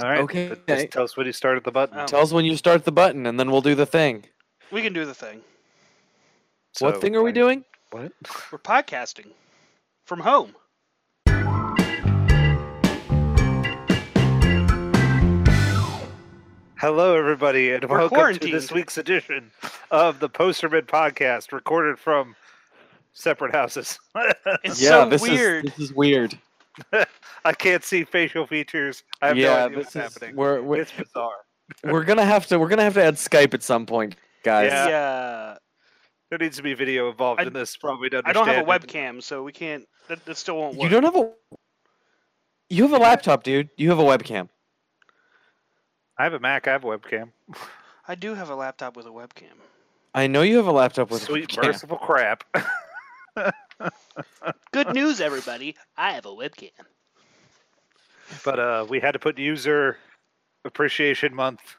All right. Okay. but Just tell us when you started the button. Oh. Tell us when you start the button, and then we'll do the thing. We can do the thing. what thing are we like, doing? What? We're podcasting from home. Hello, everybody, and We're welcome to this week's edition of the Posterman Podcast, recorded from separate houses. It's yeah, so this weird. is this is weird. I can't see facial features. I have yeah, no idea this what's is happening. we're we're, It's bizarre. we're gonna have to we're gonna have to add Skype at some point, guys. Yeah. Yeah. There needs to be video involved I- in this. Probably to I don't have a webcam, so we can't. That, that still won't work. You don't have a you have a laptop, dude. You have a webcam. I have a Mac. I have a webcam. I do have a laptop with a webcam. I know you have a laptop with Sweet a webcam. merciful crap. Good news, everybody. I have a webcam. but uh, we had to put User Appreciation Month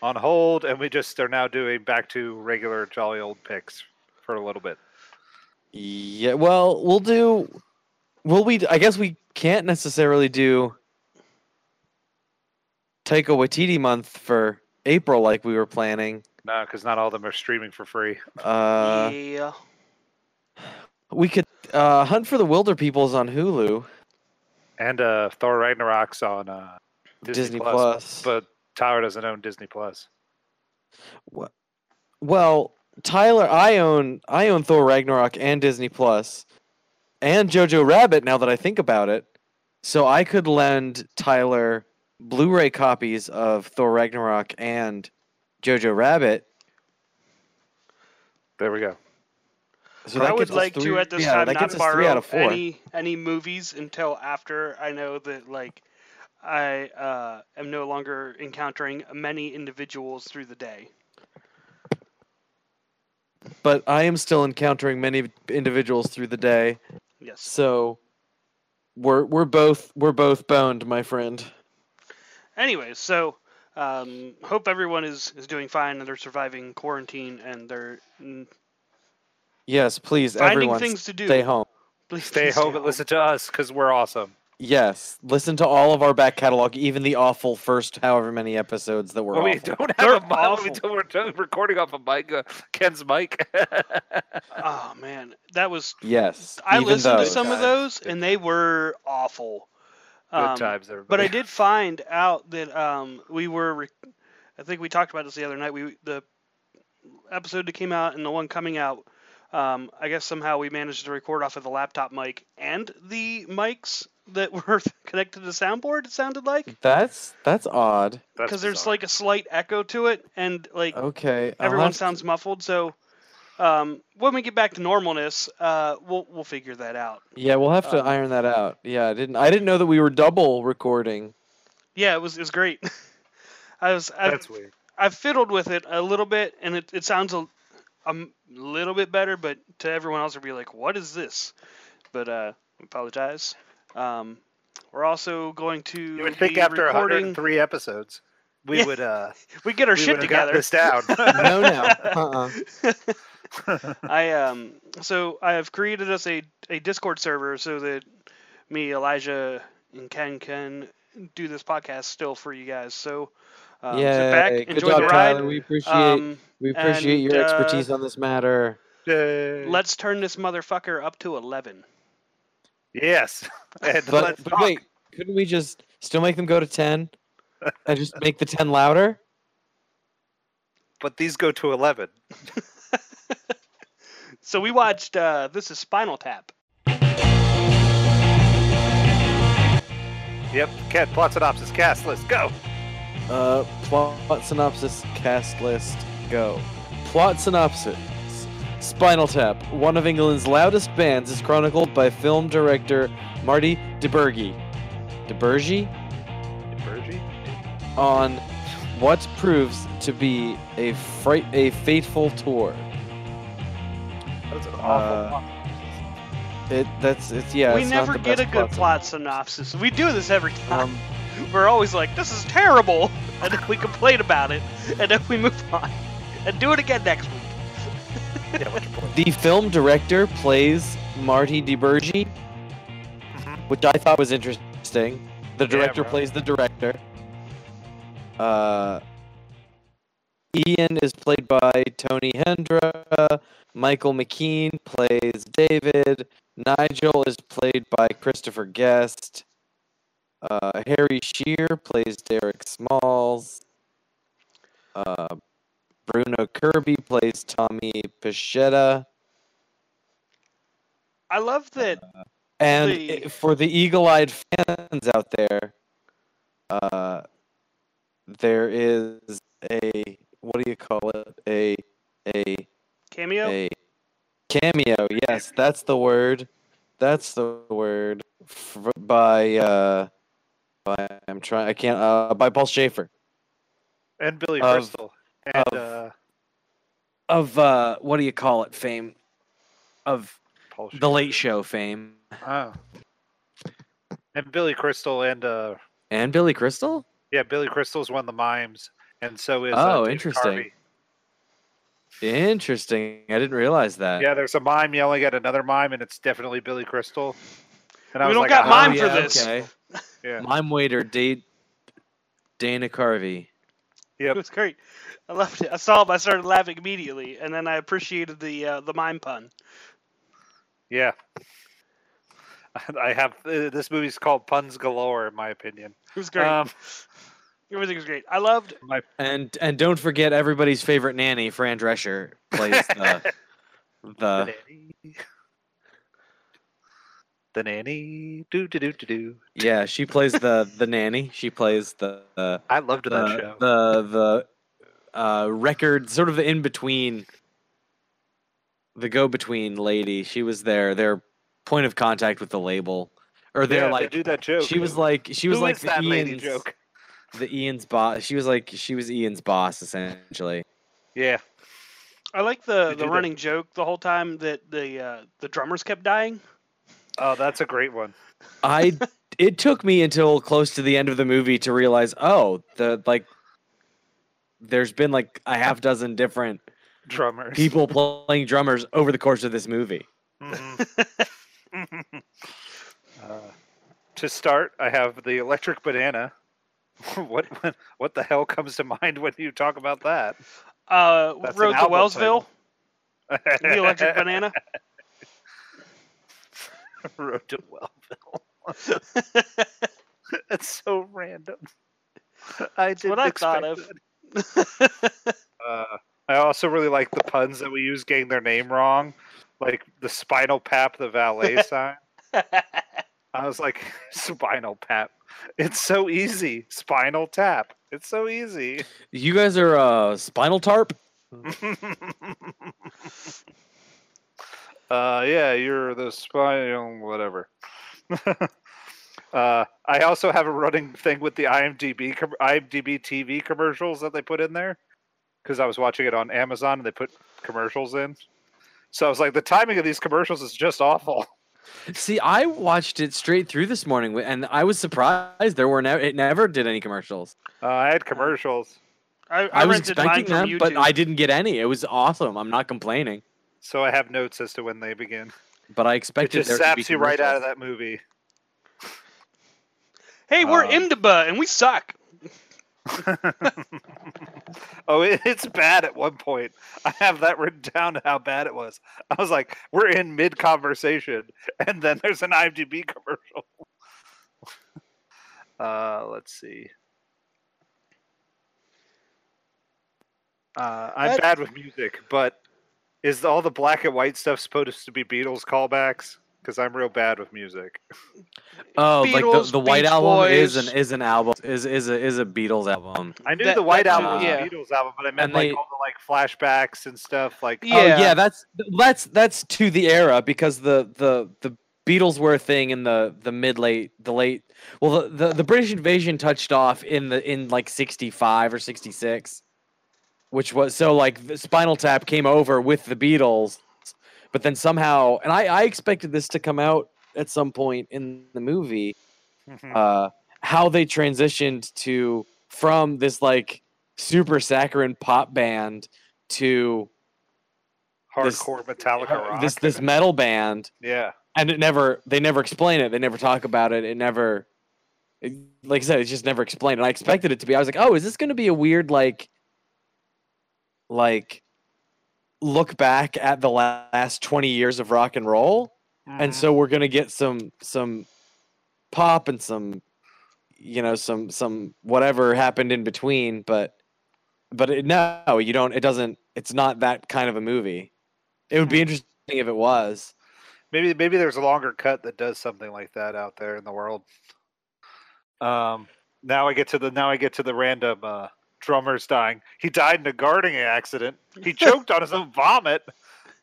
on hold, and we just are now doing back to regular jolly old picks for a little bit. Yeah, well, we'll do. Will we? I guess we can't necessarily do Taika Waititi month for April like we were planning. No, because not all of them are streaming for free. Uh, yeah. We could uh, Hunt for the Wilder Peoples on Hulu, And uh, Thor Ragnarok's on uh, Disney, Disney Plus, Plus. but Tyler doesn't own Disney Plus. Well, Tyler, I own I own Thor Ragnarok and Disney Plus, and Jojo Rabbit. Now that I think about it, so I could lend Tyler Blu-ray copies of Thor Ragnarok and Jojo Rabbit. There we go. So I would like three, to at this yeah, time not borrow any any movies until after I know that like I uh, am no longer encountering many individuals through the day. But I am still encountering many individuals through the day, Yes. so we're we're both we're both boned, my friend. Anyways, so um, hope everyone is is doing fine and they're surviving quarantine and they're Yes, please, finding everyone, things to do. stay home. Please Stay please home and listen to us because we're awesome. Yes, listen to all of our back catalog, even the awful first however many episodes that were Well, we awful. don't They're have a mic. awful. We we're done recording off of Mike, uh, Ken's mic. Oh man, that was. Yes, I even listened to those. some of those and they were awful. Good Um, times, everybody. But I did find out that um, we were. Re- I think we talked about this the other night. We the episode that came out and the one coming out. Um, I guess somehow we managed to record off of the laptop mic and the mics that were connected to the soundboard. It sounded like That's that's odd. Because there's like a slight echo to it, and like Okay, I'll everyone have to- sounds muffled. So um, when we get back to normalness, uh, we'll we'll figure that out. Yeah, we'll have to um, iron that out. Yeah, I didn't. I didn't know that we were double recording. Yeah, it was it was great. I was I've, That's weird. I've fiddled with it a little bit, and it, it sounds a, a m- little bit better, but to everyone else, it'll be like, "What is this?" But uh, apologize. Um, we're also going to You would think be after recording. 103 episodes, we Yeah. would uh, We get our we shit would have got together. this down. No, no. Uh-uh. I um so I have created us a, a Discord server so that me, Elijah, and Ken can do this podcast still for you guys. So um, sit back, Good enjoy job, the ride. Tyler. We appreciate Um, we appreciate and, your uh, expertise on this matter. Yay. let's turn this motherfucker up to eleven. yes. But, but wait, couldn't we just still make them go to ten and just make the ten louder? But these go to 11. So we watched. Uh, this is Spinal Tap. Yep. Ken, plot synopsis, cast list, go. Uh, plot synopsis, cast list, go. Plot synopsis. Spinal Tap, one of England's loudest bands, is chronicled by film director Marty DiBergi. DiBergi? Virgie? On what proves to be a fright, a fateful tour. That's an Uh, awful It that's it's yeah. we it's not never the get a best good plot synopsis. We do this every time. Um, We're always like, "This is terrible," and then we complain about it, and then we move on and do it again next week. yeah, what's your point? the film director plays Marty DiBergi, Mhm. which I thought was interesting. The director bro. plays the director. Uh, Ian is played by Tony Hendra. Michael McKean plays David. Nigel is played by Christopher Guest. Uh, Harry Shear plays Derek Smalls. Uh, Bruno Kirby plays Tommy Pischedda. I love that. And The- for the eagle-eyed fans out there, uh, there is a what do you call it? A a Cameo. a cameo. Yes, that's the word. That's the word. F- by uh, by I'm trying. I can't. Uh, by Paul Shaffer And Billy Of- Crystal. And of- uh, of uh, what do you call it? Fame of Paul the Late Show fame Oh. And Billy Crystal and uh and Billy Crystal. yeah, Billy Crystal's one of the mimes, and so is uh, Oh, David interesting. Carvey. Interesting. I didn't realize that. Yeah, there's a mime yelling at another mime, and it's definitely Billy Crystal. And I We was don't like, got ah, mime for this. Okay. Yeah. Mime waiter date Dana Carvey. Yep. It was great. I loved it. I saw it. I started laughing immediately, and then I appreciated the uh, the mime pun. Yeah. I have uh, this movie's called Puns Galore, in my opinion. It was great. Um, Everything was great. I loved. my And and don't forget everybody's favorite nanny, Fran Drescher, plays the the the nanny. The nanny. Do do do do do. yeah, she plays the the nanny. She plays the the I loved that the, show. the, the uh, record, sort of the in between, the go between lady. She was there, their point of contact with the label, or yeah, they're they like do that joke. she was like she was Who like is the lady Ian's, joke? the Ian's boss. She was like she was Ian's boss essentially. Yeah. I like the Did the you the- running joke the whole time that the uh, the drummers kept dying. Oh, that's a great one. I it took me until close to the end of the movie to realize, oh, the like there's been like a half dozen different Drummers. people playing drummers over the course of this movie. Mhm. uh, to start, I have the electric banana. what what the hell comes to mind when you talk about that? Uh, That's Road to Wellsville, the Electric Banana. Road to Wellville. That's so random. I That's didn't what I thought of. it. Uh, I also really like the puns that we use getting their name wrong, like the Spinal Pap, the valet sign. I was like, Spinal Pap. It's so easy. Spinal Tap. It's so easy. You guys are uh, Spinal Tarp. Uh, yeah, you're the spinal whatever. uh, I also have a running thing with the IMDb com- IMDb TV commercials that they put in there because I was watching it on Amazon and they put commercials in. So I was like, the timing of these commercials is just awful. See, I watched it straight through this morning, and I was surprised there were never it never did any commercials. Uh, I had commercials, I, I, I, was expecting from them, YouTube. but I didn't get any. It was awesome. I'm not complaining, so I have notes as to when they begin. but I It expected just there to be saps you right out of that movie. hey, we're um, Imdb and we suck. oh, it, it's bad at one point. I have that written down how bad it was. I was like, we're in mid conversation, and then there's an IMDb commercial. uh, let's see. Uh, I'm That- bad with music, but is all the black and white stuff supposed to be Beatles callbacks? Because I'm real bad with music. Oh, like the, the White Beach Album is an is an album is is a is a Beatles album. I knew That- the White that Album too, was yeah. a Beatles album, but I meant And like they- all the like flashbacks and stuff. Like, Yeah. Oh yeah, that's that's that's to the era because the the the Beatles were a thing in the the mid late the late well the, the the British invasion touched off in the in like 65 or 66 which was so like the Spinal Tap came over with the Beatles but then somehow and I I expected this to come out at some point in the movie Mhm. uh, how they transitioned to from this like super saccharine pop band to this- hardcore Metallica rock. this this metal band yeah. and it never they never explain it they never talk about it it never it- like I said, it's just never explained. And I expected it to be. I was like, oh, is this going to be a weird like, like, look back at the last twenty years of rock and roll, and Mhm. so we're gonna get some some pop and some, you know, some some whatever happened in between. But but it, no, you don't. It doesn't. It's not that kind of a movie. It would be interesting if it was. maybe maybe there's a longer cut that does something like that out there in the world. Um, now I get to the now I get to the random uh, drummers dying. He died in a gardening accident. He choked on his own vomit.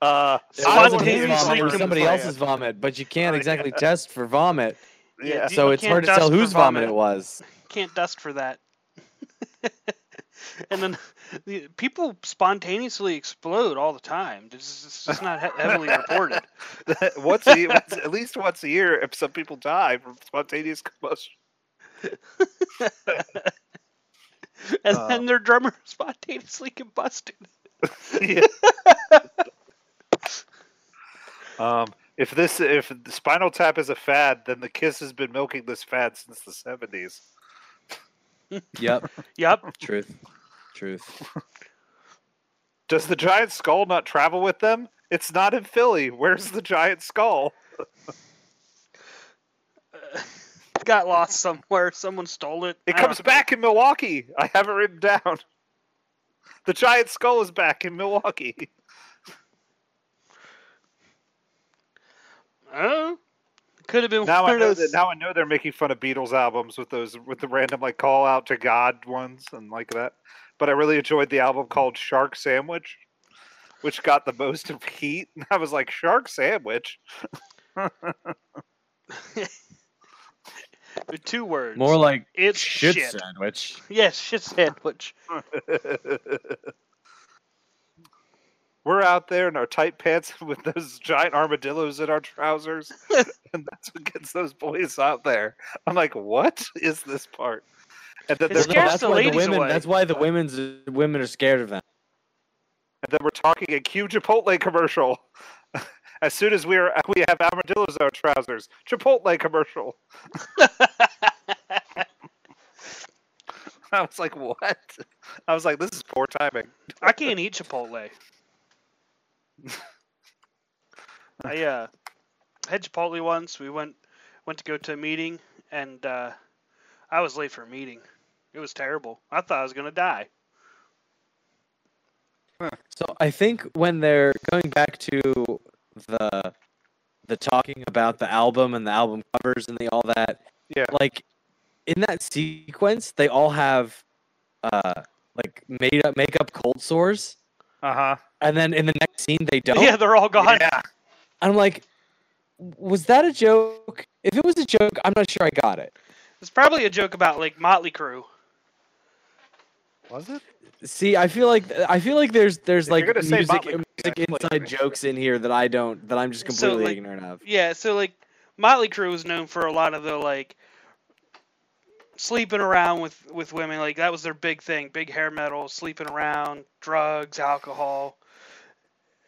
Uh, It wasn't Spontaneously vomit, it somebody else's vomit, but you can't Oh, exactly yeah. test for vomit, Yeah. You so it's hard to tell whose vomit vomit. it was. Can't dust for that. and then the, people spontaneously explode all the time. It's, it's just not he- heavily reported. once a year, once- at least once a year, if some people die from spontaneous combustion. And Uh. then their drummer spontaneously combusted. yeah. um, if this if the Spinal Tap is a fad, then the Kiss has been milking this fad since the seventies. Yep, Yep. truth, truth. Does the giant skull not travel with them? It's not in Philly. Where's the giant skull? Got lost somewhere. Someone stole it. It I comes back in Milwaukee. I have it written down. The giant skull is back in Milwaukee. Oh, could have been Now I know that. Now I know they're making fun of Beatles albums with those with the random like call out to God ones and like that. But I really enjoyed the album called Shark Sandwich, which got the most of heat. And I was like, Shark Sandwich. with two words. More like it's shit, shit. sandwich. Yes, shit sandwich. We're out there in our tight pants with those giant armadillos in our trousers, and that's what gets those boys out there. I'm like, what is this part? And then, It they're scares talking, that's the why ladies the women. away. That's why the women's women are scared of them. and then we're talking a cute Chipotle commercial. As soon as we're we have armadillos in our trousers, Chipotle commercial. I was like, what? I was like, this is poor timing. I can't eat Chipotle. I uh had Chipotle once. We went went to go to a meeting and uh I was late for a meeting. It was terrible. I thought I was gonna die. So I think when they're going back to the the talking about the album and the album covers and the all that, Yeah. like in that sequence, they all have uh like made up makeup cold sores, Uh huh. and then in the next scene they don't. Yeah, they're all gone. Yeah. I'm like, was that a joke? If it was a joke, I'm not sure I got it. It's probably a joke about like Motley Crue. Was it? See, I feel like I feel like there's there's If like you're gonna say music, Motley music that's like- inside jokes in here that I don't that I'm just So, completely like, ignorant of. Yeah, so like Motley Crue was known for a lot of the like sleeping around with with women. Like that was their big thing, big hair metal, sleeping around, drugs, alcohol,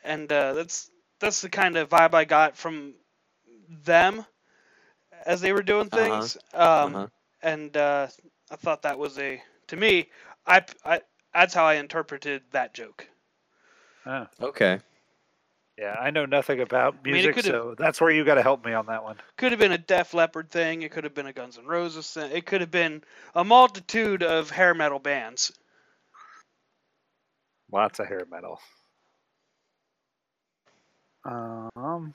and uh, that's that's the kind of vibe I got from them as they were doing Uh-huh, things. Um, Uh-huh. And uh, I thought that was a to me, I, I that's how I interpreted that joke. Oh. Okay. Yeah, I know nothing about music, could've- so that's where you got to help me on that one. Could have been a Def Leppard thing. It could have been a Guns N' Roses thing. It could have been a multitude of hair metal bands. Lots of hair metal. Um,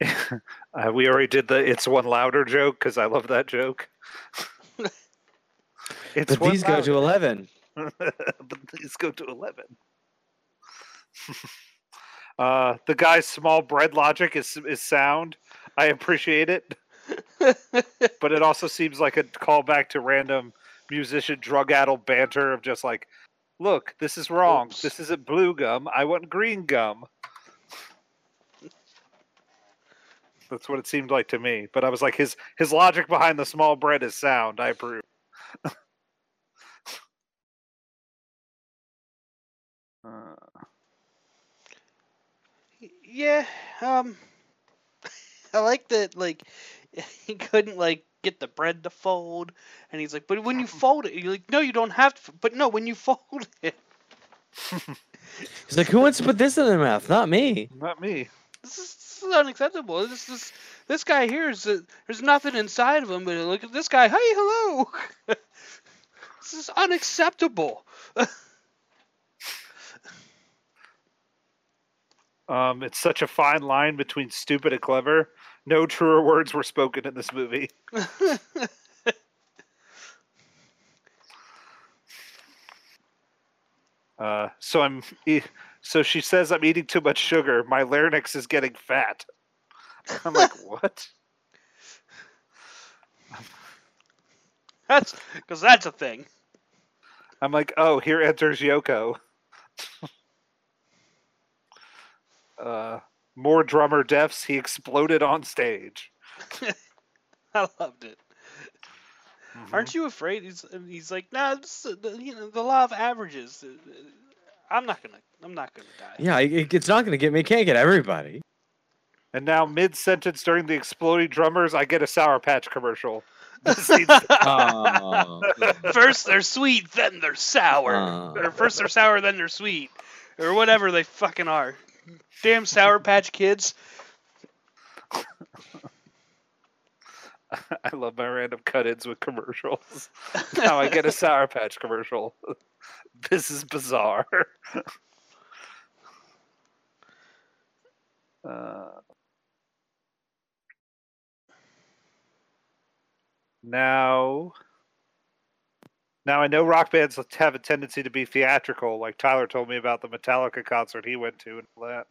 uh, we already did the "It's One Louder" joke because I love that joke. it's But these go to eleven. but these go to 11. uh, the guy's small bread logic is is sound. I appreciate it, but it also seems like a callback to random musician drug-addled banter of just like, "Look, this is wrong. Oops. This isn't blue gum. I want green gum." That's what it seemed like to me. But I was like, his his logic behind the small bread is sound. I approve. Uh, yeah, um, I like that. Like he couldn't like get the bread to fold, and he's like, but when you fold it, you're like, no, you don't have to. But no, when you fold it, He's like, who wants to put this in their mouth? Not me. Not me. this is, this is unacceptable. This is this guy here is uh, there's nothing inside of him, but look at this guy. Hey, hello. this is unacceptable. Um, it's such a fine line between stupid and clever. No truer words were spoken in this movie. Uh, so I'm. e- So she says I'm eating too much sugar. My larynx is getting fat. I'm like, what? That's because that's a thing. I'm like, oh, here enters Yoko. uh, more drummer deaths. He exploded on stage. I loved it. Aren't you afraid? He's he's like, nah, it's, the, you know, the law of averages. Uh, uh, I'm not gonna, I'm not gonna die. Yeah, it, it's not gonna get me. Can't get everybody. And now, mid sentence during the exploding drummers, I get a Sour Patch commercial. This needs to- Oh, first they're sweet, then they're sour, Uh. or first they're sour, then they're sweet, or whatever they fucking are. Damn Sour Patch Kids. I love my random cut-ins with commercials. now I get a Sour Patch commercial. This is bizarre. uh, now, now I know rock bands have a tendency to be theatrical, like Tyler told me about the Metallica concert he went to and all that.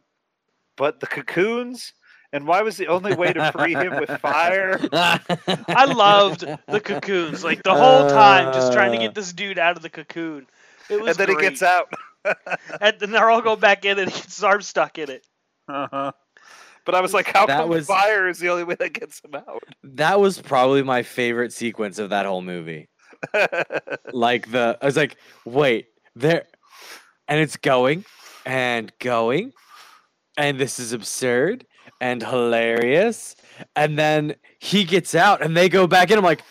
But the cocoons, and why was the only way to free him with fire? I loved the cocoons, like the whole time, just trying to get this dude out of the cocoon. It was and then great. he gets out. and then they're all going back in, and he gets his arm stuck in it. Uh-huh. But I was like, how That come was- fire is the only way that gets him out? that was probably my favorite sequence of that whole movie. Like the, I was like, wait, there, and it's going and going, and this is absurd and hilarious, and then he gets out, and they go back in. I'm like,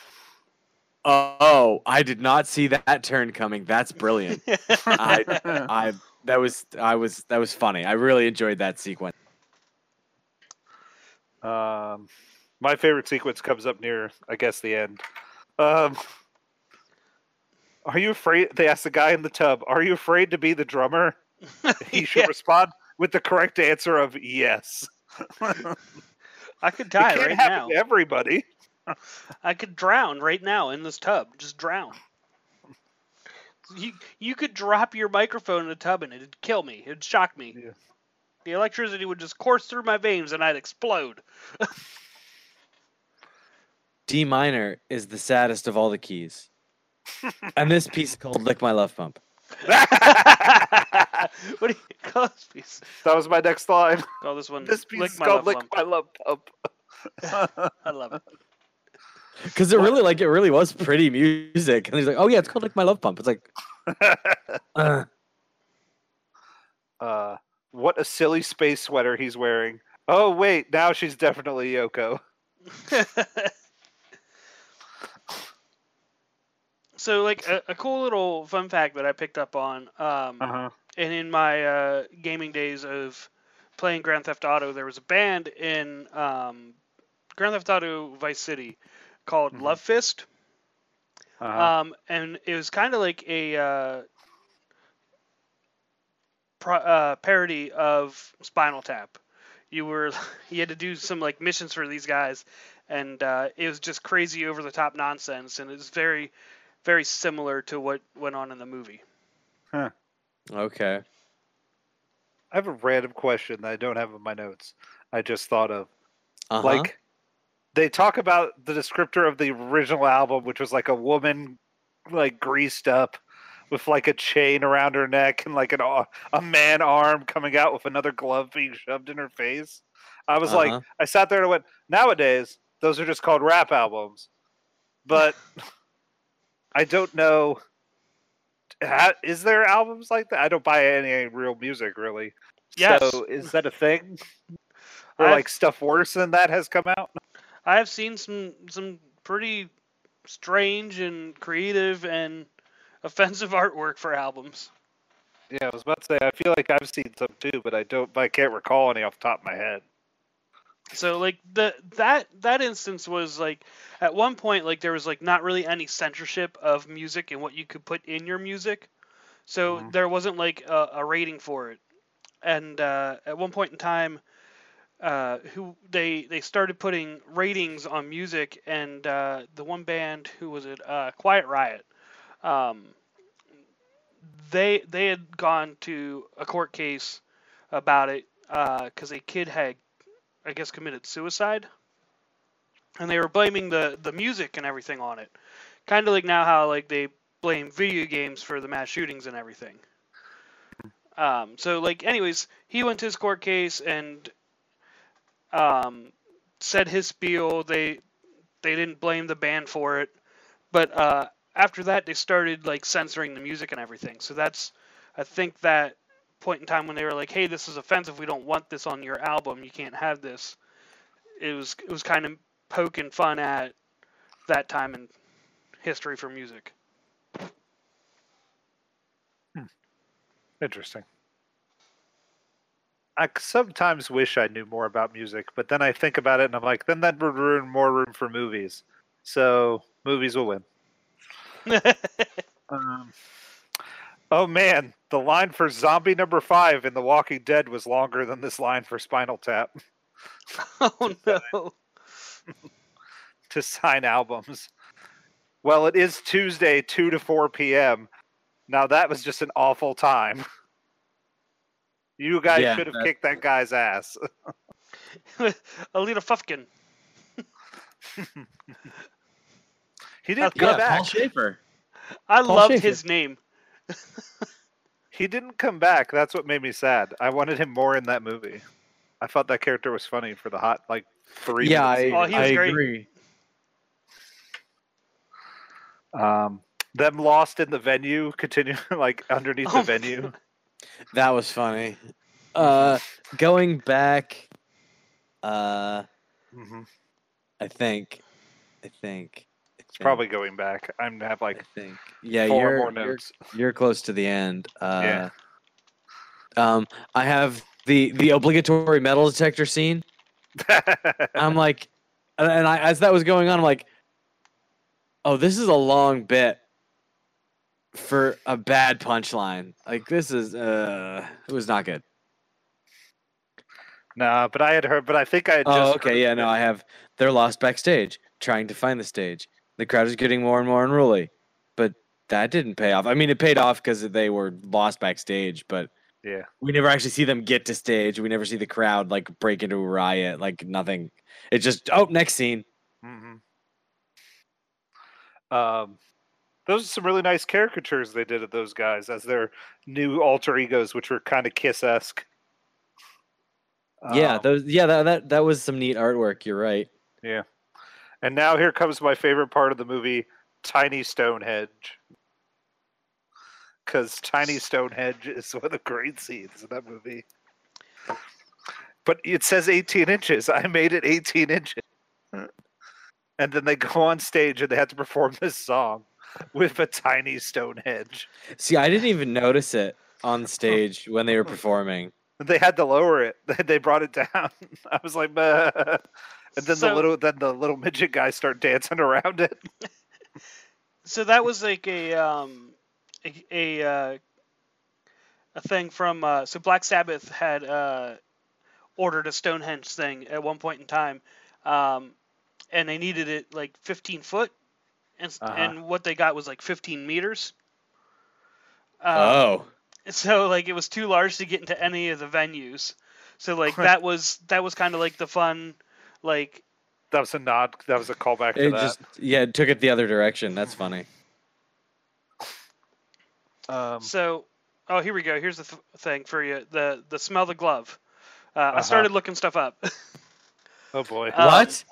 oh, I did not see that turn coming. That's brilliant. I, I, that was, I was, that was funny. I really enjoyed that sequence. um, my favorite sequence comes up near, I guess, the end. Um, are you afraid? They asked the guy in the tub, "Are you afraid to be the drummer?" He should Yeah, respond with the correct answer of yes. I could it die can't right happen now. to everybody. I could drown right now in this tub. Just drown. You you could drop your microphone in a tub and it'd kill me. It'd shock me. Yeah. The electricity would just course through my veins and I'd explode. D minor is the saddest of all the keys. And this piece called Lick My Love Pump. that what do you call this piece? That was my next line. Call this one. This piece Lick is My called Love "Lick Lump. My Love Pump." I love it. Because it really, like, it really was pretty music. And he's like, oh, yeah, it's called Lick My Love Pump. It's like, uh, uh, what a silly space sweater he's wearing. Oh wait, now she's definitely Yoko. So, like, a, a cool little fun fact that I picked up on, um, Uh-huh. and in my uh, gaming days of playing Grand Theft Auto, there was a band in um, Grand Theft Auto Vice City called Mhm. Love Fist. Uh-huh. um, and it was kind of like a uh, pro- uh, parody of Spinal Tap. You were you had to do some like missions for these guys, and uh, it was just crazy over the top nonsense, and it was very, very similar to what went on in the movie. Huh. Okay. I have a random question that I don't have in my notes. I just thought of. Uh-huh. Like, they talk about the descriptor of the original album, which was like a woman, like greased up, with like a chain around her neck and like an a man arm coming out with another glove being shoved in her face. I was Uh-huh. like, I sat there and I went, nowadays those are just called rap albums, but I don't know. Is there albums like that? I don't buy any real music really. Yes. So is that a thing? Or I've- like stuff worse than that has come out? I have seen some some pretty strange and creative and offensive artwork for albums. Yeah, I was about to say I feel like I've seen some too, but I don't. I can't recall any off the top of my head. So like the that that instance was like at one point like there was like not really any censorship of music and what you could put in your music. So Mhm. there wasn't like a, a rating for it. And uh, at one point in time uh, who they they started putting ratings on music and uh, the one band who was it uh, Quiet Riot um, they they had gone to a court case about it because a kid had I guess committed suicide, and they were blaming the the music and everything on it. Kind of like now how like they blame video games for the mass shootings and everything. Um, so like, anyways, he went to his court case and um, said his spiel. They they didn't blame the band for it, but uh, after that they started like censoring the music and everything. So that's I think that point in time when they were like, "Hey, this is offensive. We don't want this on your album. You can't have this." It was it was kind of poking fun at that time in history for music. Interesting. I sometimes wish I knew more about music, but then I think about it and I'm like, then that would ruin more room for movies. So movies will win. Um, oh man, the line for zombie number five in The Walking Dead was longer than this line for Spinal Tap oh no! to sign albums. Well, it is Tuesday, 2 to 4 p.m. Now that was just an awful time. You guys Yeah, should have that- kicked that guy's ass. Alita Fufkin. He didn't Yeah, come Yeah, Paul back. Shaffer. I Paul loved Shaffer. his name. He didn't come back. That's what made me sad. I wanted him more in that movie. I thought that character was funny for the hot like three. Yeah, minutes I, he Oh, was I great. agree. Um, them lost in the venue, continue like underneath Oh, the venue. That was funny. Uh, going back, uh, Mhm. I think, I think, I It's think, probably going back. I'm have I like think. Yeah, 4 you're, more you're notes. you're close to the end. Uh, Yeah. Um, I have the the obligatory metal detector scene. I'm like, and I as that was going on, I'm like, oh, this is a long bit for a bad punchline. Like this is, uh, it was not good. nah, but I had heard. But I think I had Oh, okay, yeah, no, I have. They're lost backstage, trying to find the stage. The crowd is getting more and more unruly, but that didn't pay off. I mean, it paid off because they were lost backstage, but Yeah. we never actually see them get to stage. We never see the crowd like break into a riot. Like nothing. It's just oh, next scene. hmm Um, those are some really nice caricatures they did of those guys as their new alter egos, which were kind of Kiss esque. yeah, those. Yeah, that, that that was some neat artwork. You're right. yeah. And now here comes my favorite part of the movie: Tiny Stonehenge. Because Tiny Stonehenge is one of the great scenes in that movie. But it says 18 inches. I made it 18 inches. And then they go on stage and they have to perform this song with a tiny Stonehenge. See, I didn't even notice it on stage when they were performing. They had to lower it. They brought it down. I was like, "Bah." And then the little then the little midget guys start dancing around it. So that was like a um a a, uh, a thing from uh, so Black Sabbath had uh, ordered a Stonehenge thing at one point in time, um, and they needed it like 15 foot, and Uh-huh. and what they got was like 15 meters. Um, oh, so like it was too large to get into any of the venues. So like that was that was kind of like the fun, like That was a nod. That was a callback to it that. just yeah, it took it the other direction. That's funny. um, So, oh, here we go. Here's the th- thing for you. The the smell the glove. Uh, I Uh-huh. started looking stuff up. oh boy. Uh, what?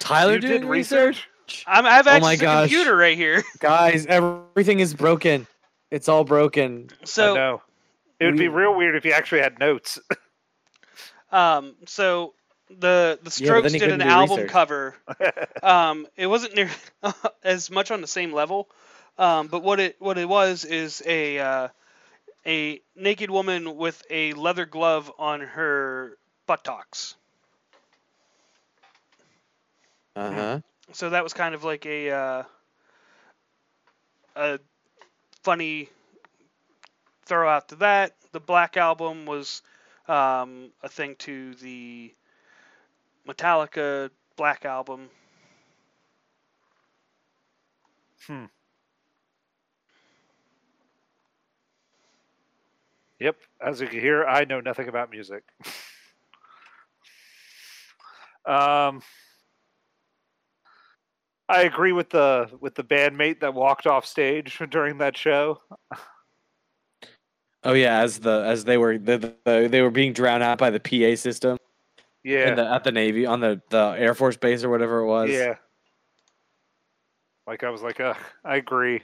Tyler you doing did research? I'm, I have Oh access my to gosh. computer right here. Guys, everything is broken. It's all broken. I So, know. It would be real weird if you actually had notes. um, so the the Strokes he did an album research. cover. Um, it wasn't near as much on the same level, um, but what it what it was is a uh, a naked woman with a leather glove on her buttocks. Uh huh. So that was kind of like a uh, a funny throw out to that. The Black Album was um, a thing to the Metallica Black Album. Hmm. Yep. As you can hear, I know nothing about music. um, I agree with the with the bandmate that walked off stage during that show. Oh yeah, as the as they were the, the, they were being drowned out by the PA system Yeah. in the, at the Navy on the the Air Force base or whatever it was. Yeah. Like I was like, uh, I agree.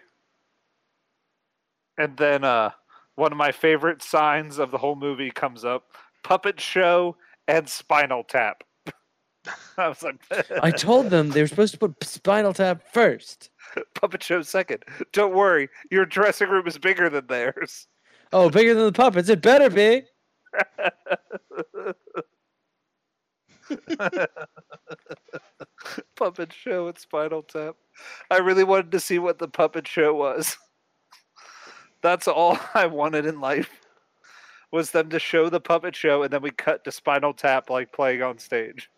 And then uh one of my favorite signs of the whole movie comes up: puppet show and Spinal Tap. I was like, I told them they were supposed to put Spinal Tap first. puppet show second. Don't worry, your dressing room is bigger than theirs. Oh, bigger than the puppets. It better be. puppet show and Spinal Tap. I really wanted to see what the puppet show was. That's all I wanted in life. Was them to show the puppet show and then we cut to Spinal Tap like playing on stage.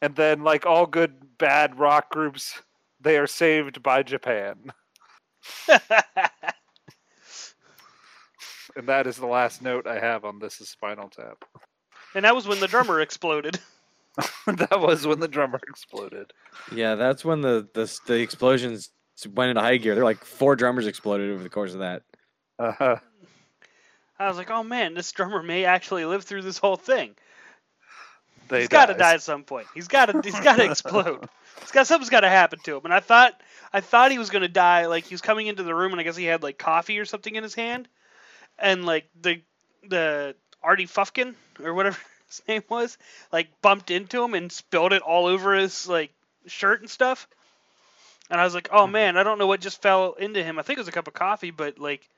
and then like all good bad rock groups, they are saved by Japan. And that is the last note I have on this is Spinal Tap. and that was when the drummer exploded. that was when the drummer exploded. Yeah, that's when the the the explosions went into high gear. There were like four drummers exploded over the course of that. Uh-huh. I was like, oh man, this drummer may actually live through this whole thing. They he's got to die at some point. He's got to. He's got to explode. He's got something's got to happen to him. And I thought, I thought he was gonna die. Like he was coming into the room, and I guess he had like coffee or something in his hand, and like the the Artie Fufkin or whatever his name was, like bumped into him and spilled it all over his like shirt and stuff. And I was like, oh hmm. man, I don't know what just fell into him. I think it was a cup of coffee, but like,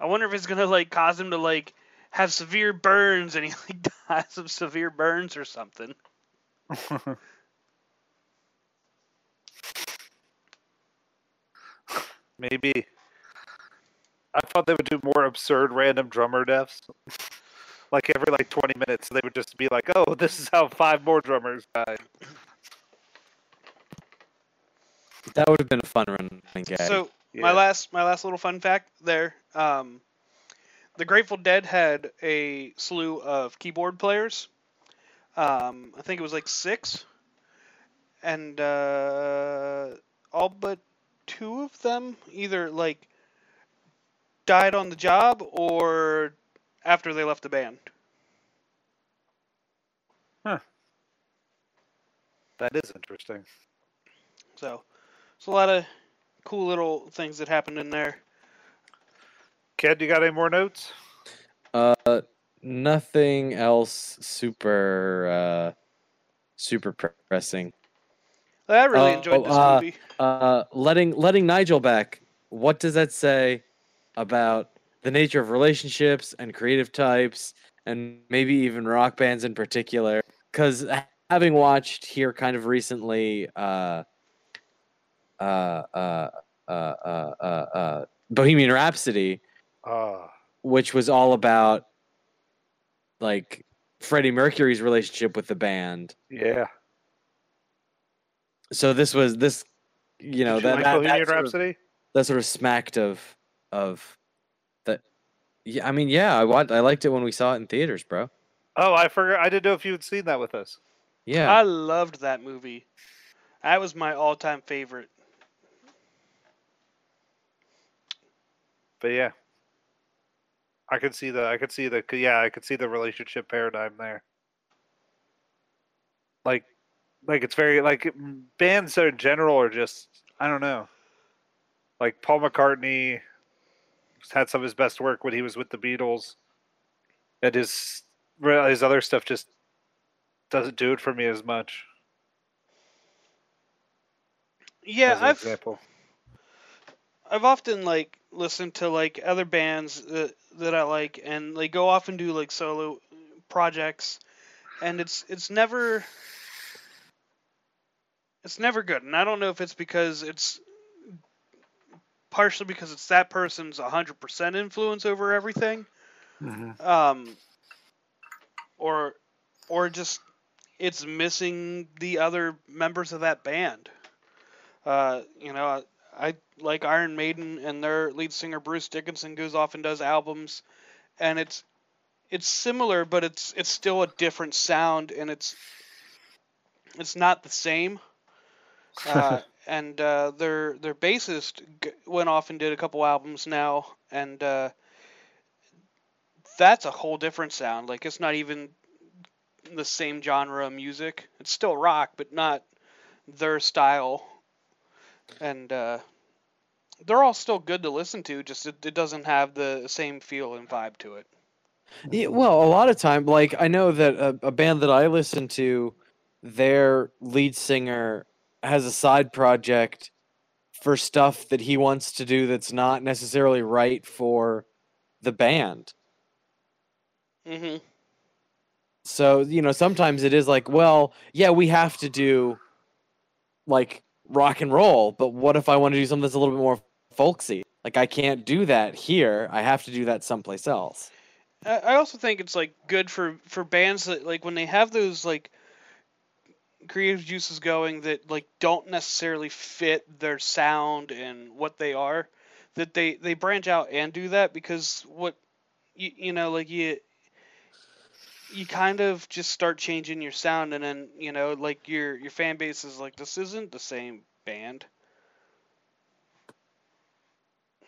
I wonder if it's gonna like cause him to like have severe burns and he like dies of severe burns or something. Maybe. I thought they would do more absurd random drummer deaths. like every like 20 minutes, they would just be like, "Oh, this is how five more drummers died." That would have been a fun run. gag. So my last my last little fun fact there. Um, the Grateful Dead had a slew of keyboard players. Um, I think it was like six, and uh, all but two of them either like died on the job or after they left the band. Huh. That is interesting. So it's a lot of cool little things that happened in there. Ken, you got any more notes? uh, nothing else super uh super pressing. I really Oh, enjoyed this uh, movie. Uh, letting letting Nigel back. What does that say about the nature of relationships and creative types, and maybe even rock bands in particular? Because having watched here kind of recently, uh, uh, uh, uh, uh, uh, uh, Bohemian Rhapsody, Uh, which was all about like Freddie Mercury's relationship with the band. yeah. So this was this, you know, Did you that, like that, that Bohemian sort of- that sort of smacked of of that. Yeah, I mean, yeah, I want, I liked it when we saw it in theaters, bro. Oh, I forgot. I didn't know if you had seen that with us. Yeah, I loved that movie. That was my all-time favorite. But yeah, I could see the. I could see the. Yeah, I could see the relationship paradigm there. Like, like it's very like bands in general are just. I don't know. Like Paul McCartney had some of his best work when he was with the Beatles. and his his other stuff just doesn't do it for me as much. Yeah, as I've example. I've often like listened to like other bands that, that I like, and they go off and do like solo projects, and it's it's never it's never good. And I don't know if it's because it's partially because it's that person's 100% influence over everything, um, or or just it's missing the other members of that band. Uh, you know, I, I like Iron Maiden, and their lead singer Bruce Dickinson goes off and does albums, and it's it's similar, but it's it's still a different sound, and it's it's not the same. Uh, and uh, their their bassist went off and did a couple albums now, and uh, that's a whole different sound. Like it's not even the same genre of music. It's still rock, but not their style. And uh, they're all still good to listen to. Just it, it doesn't have the same feel and vibe to it. Yeah, well, a lot of time, like I know that a, a band that I listen to, their lead singer has a side project for stuff that he wants to do that's not necessarily right for the band. hmm So, you know, sometimes it is like, well, yeah, we have to do like rock and roll, but what if I want to do something that's a little bit more folksy? Like I can't do that here. I have to do that someplace else. I I also think it's like good for for bands that like when they have those like creative juices going that like don't necessarily fit their sound and what they are that they they branch out and do that because what you you know like you you kind of just start changing your sound and then you know like your your fan base is like this isn't the same band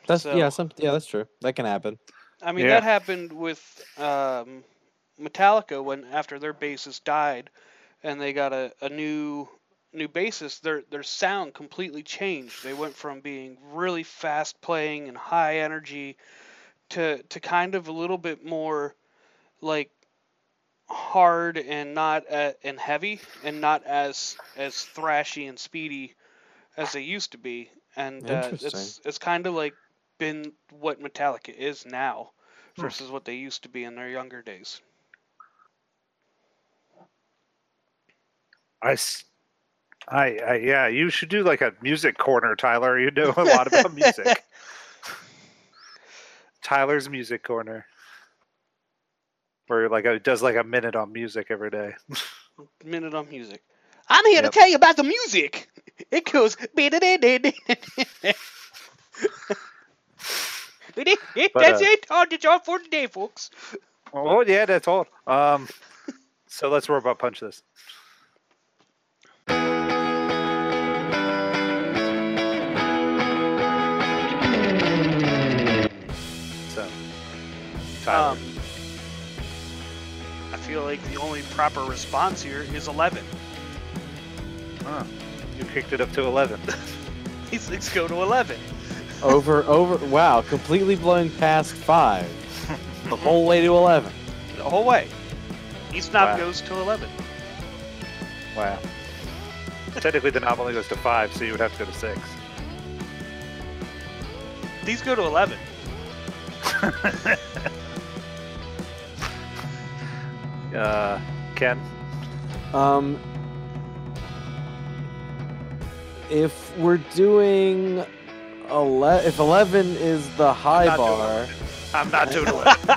That's So- yeah, some yeah, that's true. That can happen. I mean, Yeah. that happened with um, Metallica when after their bassist died, and they got a, a new new bassist. Their their sound completely changed. They went from being really fast playing and high energy to to kind of a little bit more like hard and not uh, and heavy and not as as thrashy and speedy as they used to be. And uh, it's it's kind of like been what Metallica is now versus what they used to be in their younger days. I, I, I- yeah, you should do like a music corner, Tyler. You know a lot about music. Tyler's music corner, where like it does like a minute on music every day. Minute on music. I'm here Yep. to tell you about the music. It goes. That's uh, it. Oh, that's all for today, folks. Oh yeah, that's all. Um, so let's robot punch this. Tyler, Um, I feel like the only proper response here is 11. huh, you kicked it up to eleven. These things go to 11. Over over wow, completely blowing past five. The whole way to eleven. The whole way. East knob Wow. goes to 11. Wow. Technically, the knob only goes to five, so you would have to go to six. These go to 11. Uh, Ken, Um, if we're doing ele- if eleven is the high doing bar, I'm not doing eleven.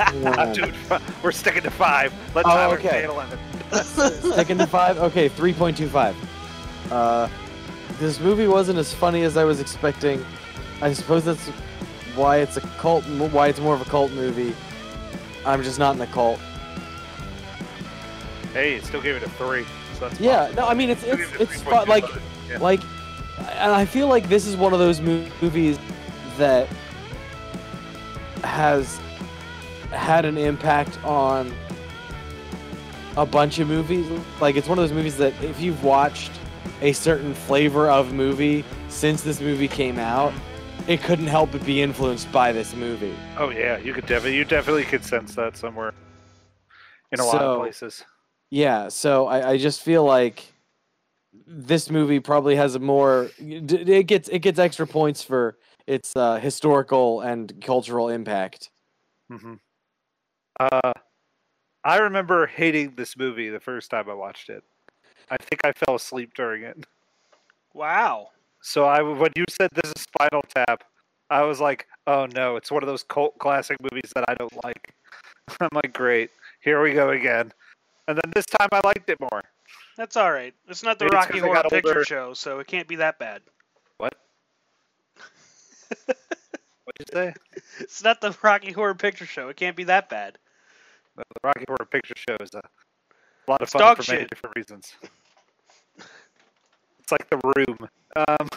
I'm uh, doing. We're sticking to five. Let Oh, Tyler okay. eleven. Second to five? Okay, 3.25. Uh, this movie wasn't as funny as I was expecting. I suppose that's why it's a cult, why it's more of a cult movie. I'm just not in the cult. Hey, it still gave it a three. So that's Yeah, fine. no, I mean, it's, it's, it it's fun. 3.25. Like, Yeah. like, and I feel like this is one of those movies that has had an impact on a bunch of movies. Like, it's one of those movies that if you've watched a certain flavor of movie since this movie came out, it couldn't help but be influenced by this movie. Oh yeah, you could definitely, you definitely could sense that somewhere. in a lot of places. Yeah, so I, I just feel like this movie probably has a more it gets it gets extra points for its uh, historical and cultural impact. Mm-hmm. Uh, I remember hating this movie the first time I watched it. I think I fell asleep during it. Wow. So I, when you said this is Spinal Tap, I was like, oh no, it's one of those cult classic movies that I don't like. I'm like, great, here we go again. And then this time I liked it more. That's all right. It's not the Maybe Rocky Horror Picture older. Show, so it can't be that bad. What? What'd you say? It's not the Rocky Horror Picture Show. It can't be that bad. The Rocky Horror Picture Show is a lot of It's fun for many different reasons. It's like the room. Um,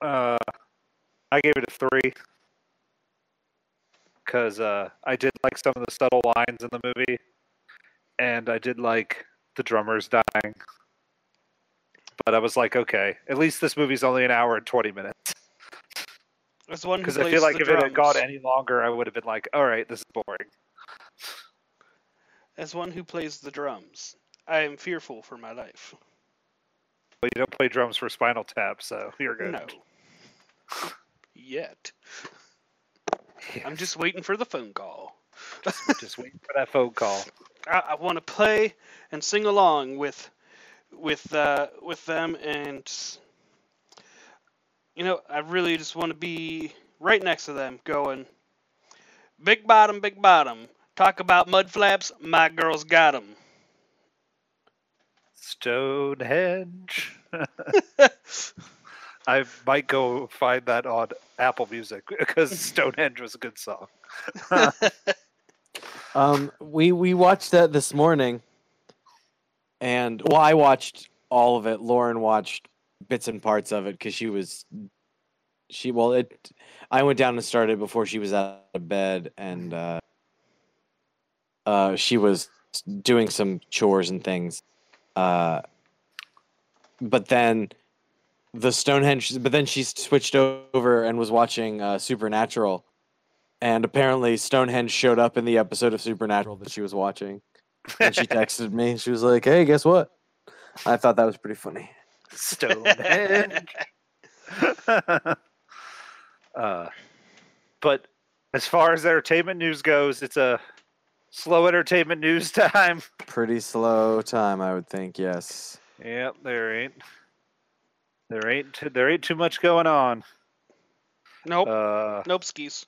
uh, I gave it a three because uh, I did like some of the subtle lines in the movie, and I did like the drummers dying. But I was like, okay, at least this movie's only an hour and twenty minutes. As one who Because I feel like if it had gone any longer, I would have been like, all right, this is boring. As one who plays the drums, I am fearful for my life. But you don't play drums for Spinal Tap, so you're good. No. Yet. I'm just waiting for the phone call. just waiting for that phone call. I, I want to play and sing along with with uh, with them, and you know, I really just want to be right next to them, going, "Big bottom, big bottom. Talk about mud flaps. My girls got 'em." Stonehenge. I might go find that on Apple Music because Stonehenge was a good song. Um, we we watched that this morning, and well, I watched all of it. Lauren watched bits and parts of it because she was she well it. I went down and started before she was out of bed, and uh, uh, she was doing some chores and things. Uh, but then the Stonehenge, but then she switched over and was watching uh, Supernatural and apparently Stonehenge showed up in the episode of Supernatural that she was watching. And she texted me. She was like, "Hey, guess what?" I thought that was pretty funny. Stonehenge. uh, but as far as entertainment news goes, it's a slow entertainment news time. Pretty slow time, I would think. Yes. Yep, there ain't there ain't t- there ain't too much going on. Nope, Uh, nope, skis.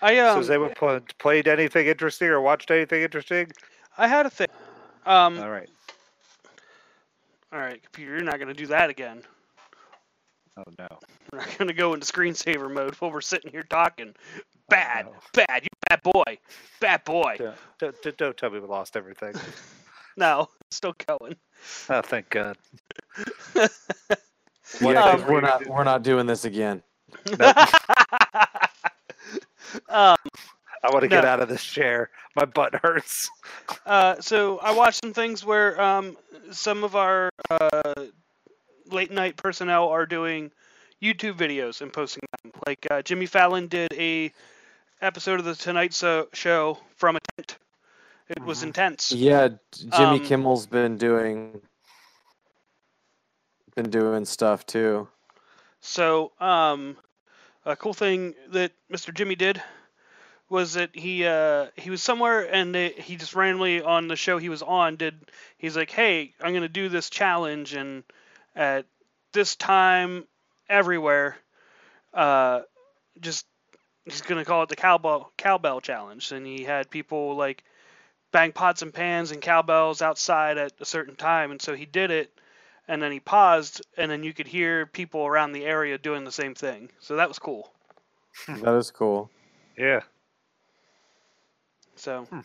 I um. so has anyone pl- played anything interesting or watched anything interesting? I had a thing. Um, All right. all right, computer, you're not gonna do that again. Oh no. We're not gonna go into screensaver mode while we're sitting here talking. Bad, no. bad, you bad boy, bad boy. Don't, don't, don't- don't tell me we lost everything. No, still going. oh, thank God. Yeah, What 'cause else we're were you not doing? we're not doing this again. um, I want to get out of this chair. My butt hurts. uh, so I watched some things where um, some of our uh, late night personnel are doing YouTube videos and posting them. Like uh, Jimmy Fallon did a episode of the Tonight so- Show from a tent. It was Mhm. intense. Yeah, Jimmy Um, Kimmel's been doing been doing stuff too. So, um, a cool thing that Mr. Jimmy did was that he uh, he was somewhere and they, he just randomly on the show he was on did he's like, hey, I'm gonna do this challenge and at this time everywhere, uh, just he's gonna call it the cowbell cowbell challenge and he had people like bang pots and pans and cowbells outside at a certain time and so he did it and then he paused, and then you could hear people around the area doing the same thing. So that was cool. That is cool. Yeah. So Hmm.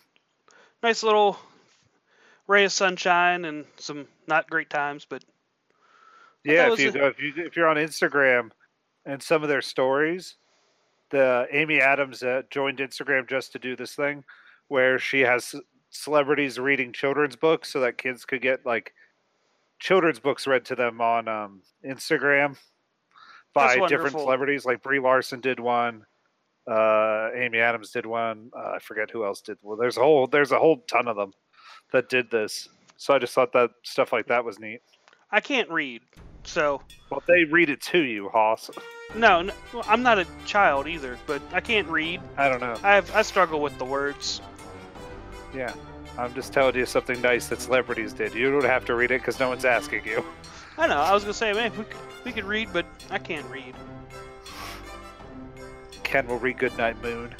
nice little ray of sunshine and some not great times, but Yeah, if you a- go if you if you're on Instagram and some of their stories, the Amy Adams uh, joined Instagram just to do this thing where she has celebrities reading children's books so that kids could get like children's books read to them on um, Instagram by different celebrities. Like Brie Larson did one, Uh, Amy Adams did one. Uh, I forget who else did. Well, there's a whole there's a whole ton of them that did this. So I just thought that stuff like that was neat. I can't read, so Well, they read it to you, Hoss. no, no well, I'm not a child either, but I can't read. I don't know. I have I struggle with the words. Yeah, I'm just telling you something nice that celebrities did. You don't have to read it because no one's asking you. I know. I was gonna say, man, we could, we could read, but I can't read. Ken will read Goodnight Moon.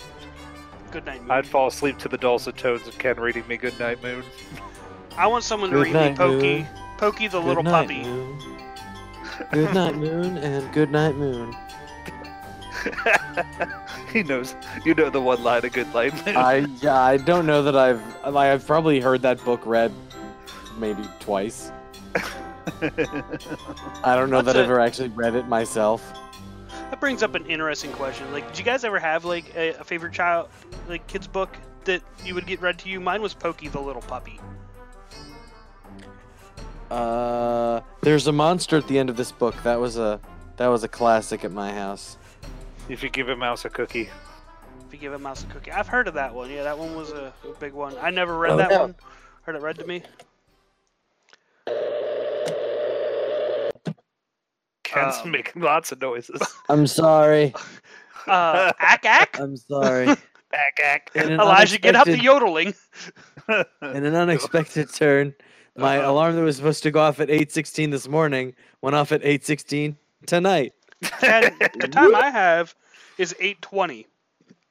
Good night, moon. I'd fall asleep to the dulcet tones of Ken reading me Goodnight Moon. I want someone to read night, me Poky, Moon. Poky the Good little night, puppy. Moon. Good night, Moon, and good night, Moon. he knows. You know the one line of good Moon. I yeah, I don't know that I've like, I've probably heard that book read maybe twice. I don't know What's that I've ever actually read it myself. That brings up an interesting question. Like, did you guys ever have like a, a favorite child, like kids book that you would get read to you? Mine was Poky the little puppy. Uh, there's a monster at the end of this book. That was a that was a classic at my house. If you give a mouse a cookie. If you give a mouse a cookie, I've heard of that one. Yeah, that one was a, a big one. I never read Oh, that yeah. one. Heard it read to me. Ken's Um, making lots of noises. I'm sorry. Uh, ack ack. I'm sorry. Ack, ack. In Elijah, get up the yodeling. In an unexpected turn, my Uh-oh. alarm that was supposed to go off at 8:16 this morning went off at 8:16 tonight. And the time I have is 8:20.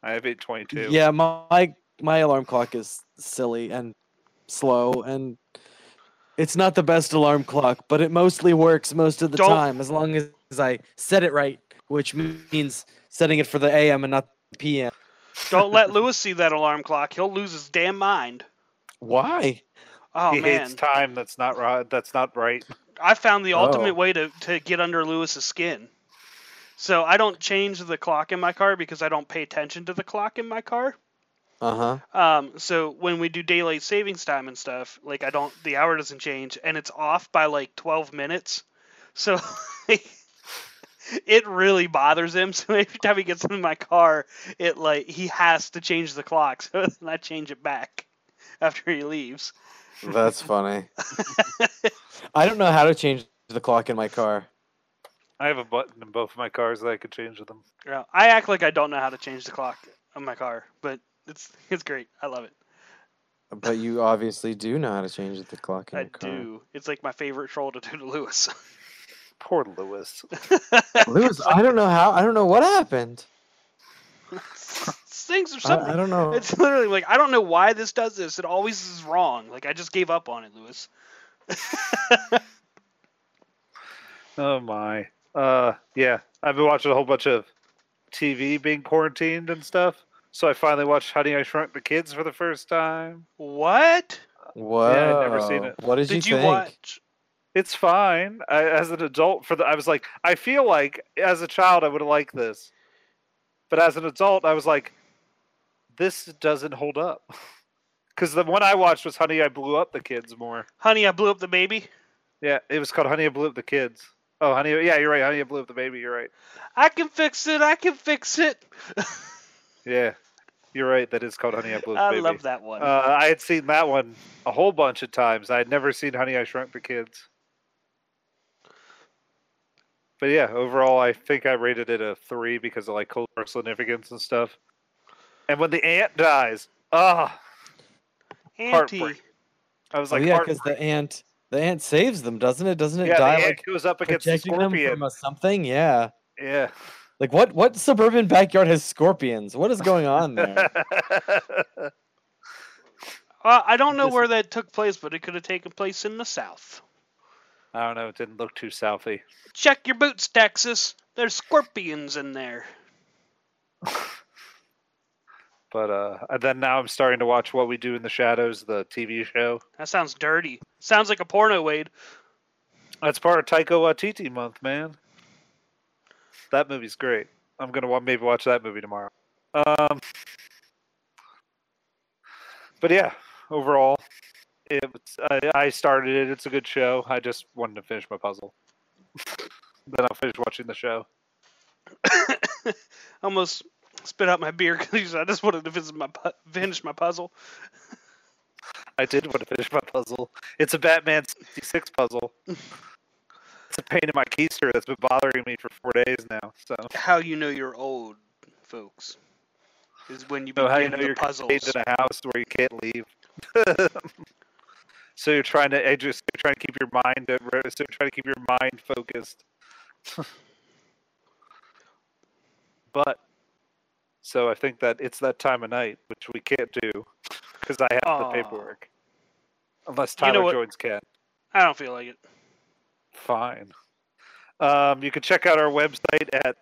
I have 822. Yeah, my my alarm clock is silly and slow and it's not the best alarm clock, but it mostly works most of the Don't- time as long as I set it right, which means setting it for the AM and not the PM. Don't let Lewis see that alarm clock. He'll lose his damn mind. Why? Oh he man, hates time. That's not right. That's not right. I found the oh. ultimate Oh. way to, to get under Lewis's skin. So I don't change the clock in my car because I don't pay attention to the clock in my car. Uh-huh. Um, so when we do daylight savings time and stuff, like I don't, the hour doesn't change, and it's off by like 12 minutes. So it really bothers him. So every time he gets in my car, it like he has to change the clock. So then I change it back after he leaves. That's funny. I don't know how to change the clock in my car. I have a button in both of my cars that I could change with them. Yeah, I act like I don't know how to change the clock on my car, but it's it's great. I love it. But you obviously do know how to change the clock in I your car. I do. It's like my favorite troll to do to Lewis. Poor Lewis. Lewis, I don't know how. I don't know what happened. Things or I, something. I don't know. It's literally like I don't know why this does this. It always is wrong. Like I just gave up on it, Lewis. Oh my. Uh, yeah. I've been watching a whole bunch of TV being quarantined and stuff. So I finally watched Honey I Shrunk the Kids for the first time. What Whoa. I'd never seen it. What did, did you you think? watch? It's fine. I, as an adult, for the I was like, I feel like as a child I would have liked this, but as an adult I was like, this doesn't hold up. Because the one I watched was Honey I Blew Up the Kids more. Honey, I blew up the baby. Yeah, it was called Honey I Blew Up the Kids. Oh, Honey, yeah, you're right. Honey I Blew Up the Baby. You're right. I can fix it. I can fix it. Yeah, you're right. That is called Honey I Blew Up the I Baby. love that one. Uh, I had seen that one a whole bunch of times. I had never seen Honey I Shrunk the Kids. But yeah, overall, I think I rated it a three because of like cultural significance and stuff. And when the ant dies, ah, Auntie. heartbreak. I was Oh, like, yeah, because the ant, the ant saves them, doesn't it? Doesn't it yeah, die the ant like goes up against the protecting them from a something? Yeah. Yeah. Like what? What suburban backyard has scorpions? What is going on there? Uh, I don't know This- where that took place, but it could have taken place in the South. I don't know. It didn't look too southy. Check your boots, Texas. There's scorpions in there. But uh, and then now I'm starting to watch What We Do in the Shadows, the TV show. That sounds dirty. Sounds like a porno, Wade. That's part of Taika Waititi month, man. That movie's great. I'm gonna maybe watch that movie tomorrow. Um, but yeah, overall, it I, I started it. It's a good show. I just wanted to finish my puzzle. then I'll finish watching the show. Almost spit out my beer because I just wanted to visit my pu- finish my puzzle. I did want to finish my puzzle. It's a Batman 66 puzzle. it's a pain in my keister that's been bothering me for four days now. So, How you know you're old, folks, is when you so how you know the you're puzzles. in a house where you can't leave. so you're trying to, I just you're trying to keep your mind, uh, re- so you're trying to keep your mind focused. but, so I think that it's that time of night, which we can't do because I have the paperwork. Unless You know Tyler joins Cat. I don't feel like it. Fine. Um, you can check out our website at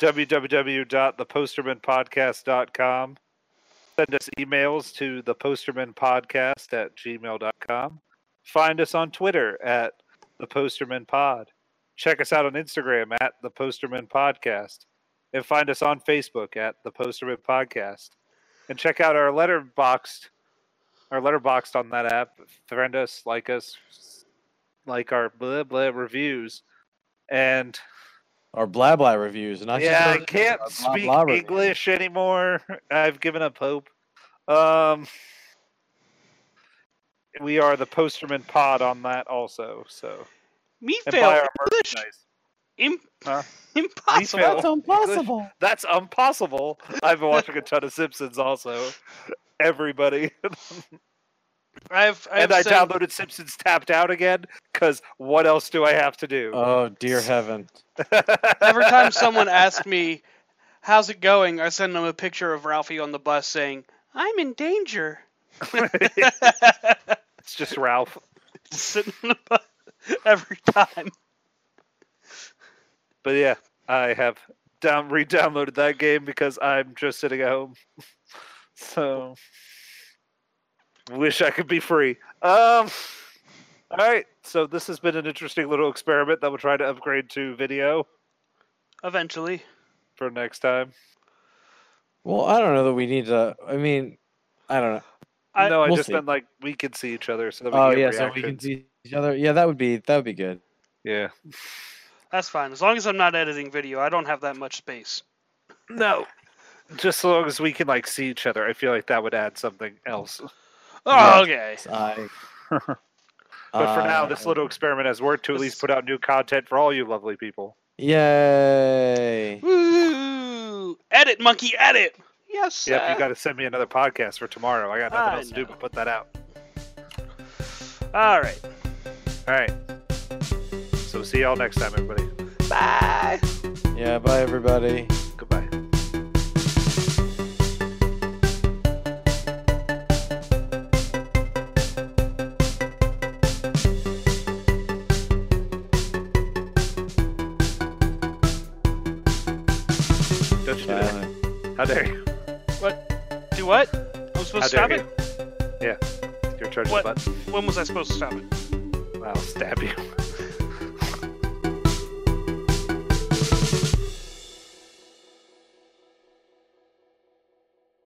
www.thepostermanpodcast.com. Send us emails to thepostermanpodcast at gmail.com. Find us on Twitter at thepostermanpod. Check us out on Instagram at the Posterman Podcast. And find us on Facebook at the Posterman Podcast. And check out our Letterboxd our Letterboxd on that app. Friend us, like us, like our blah blah reviews. And our blah blah reviews. Not yeah, I can't blah, speak blah reviews. English anymore. I've given up hope. Um, we are the Posterman Pod on that also. So Me fail our English. Merchandise. Im- Huh? impossible. That's impossible. That's impossible. I've been watching a ton of Simpsons also. Everybody. I've, I've and I sent- downloaded Simpsons Tapped Out again because what else do I have to do? Oh dear heaven. Every time someone asks me, "How's it going?" I send them a picture of Ralphie on the bus saying, "I'm in danger." it's just Ralph. Sitting on the bus every time. But yeah, I have down re-downloaded that game because I'm just sitting at home. so wish I could be free. Um all right, so this has been an interesting little experiment that we'll try to upgrade to video Eventually, for next time. Well, I don't know that we need to. I mean, I don't know. I- no, I we'll just see. meant like we can see each other so that we Oh can yeah, get so we can see each other. Yeah, that would be that would be good. Yeah. That's fine as long as I'm not editing video. I don't have that much space. No. Just so long as we can like see each other, I feel like that would add something else. Oh, okay. I. But for now, this uh, little experiment has worked to at least put out new content for all you lovely people. Yay! Woo! Edit, monkey, edit. Yes. Yep, sir. you got to send me another podcast for tomorrow. I got nothing I else to do but put that out. All right. All right. So see y'all next time, everybody. Bye. Yeah, bye everybody. Goodbye. Don't you do that? How dare you? What? Do what? I'm supposed How to stop dare it? Yeah. You're charging What? the button. When was I supposed to stop it? I'll stab you.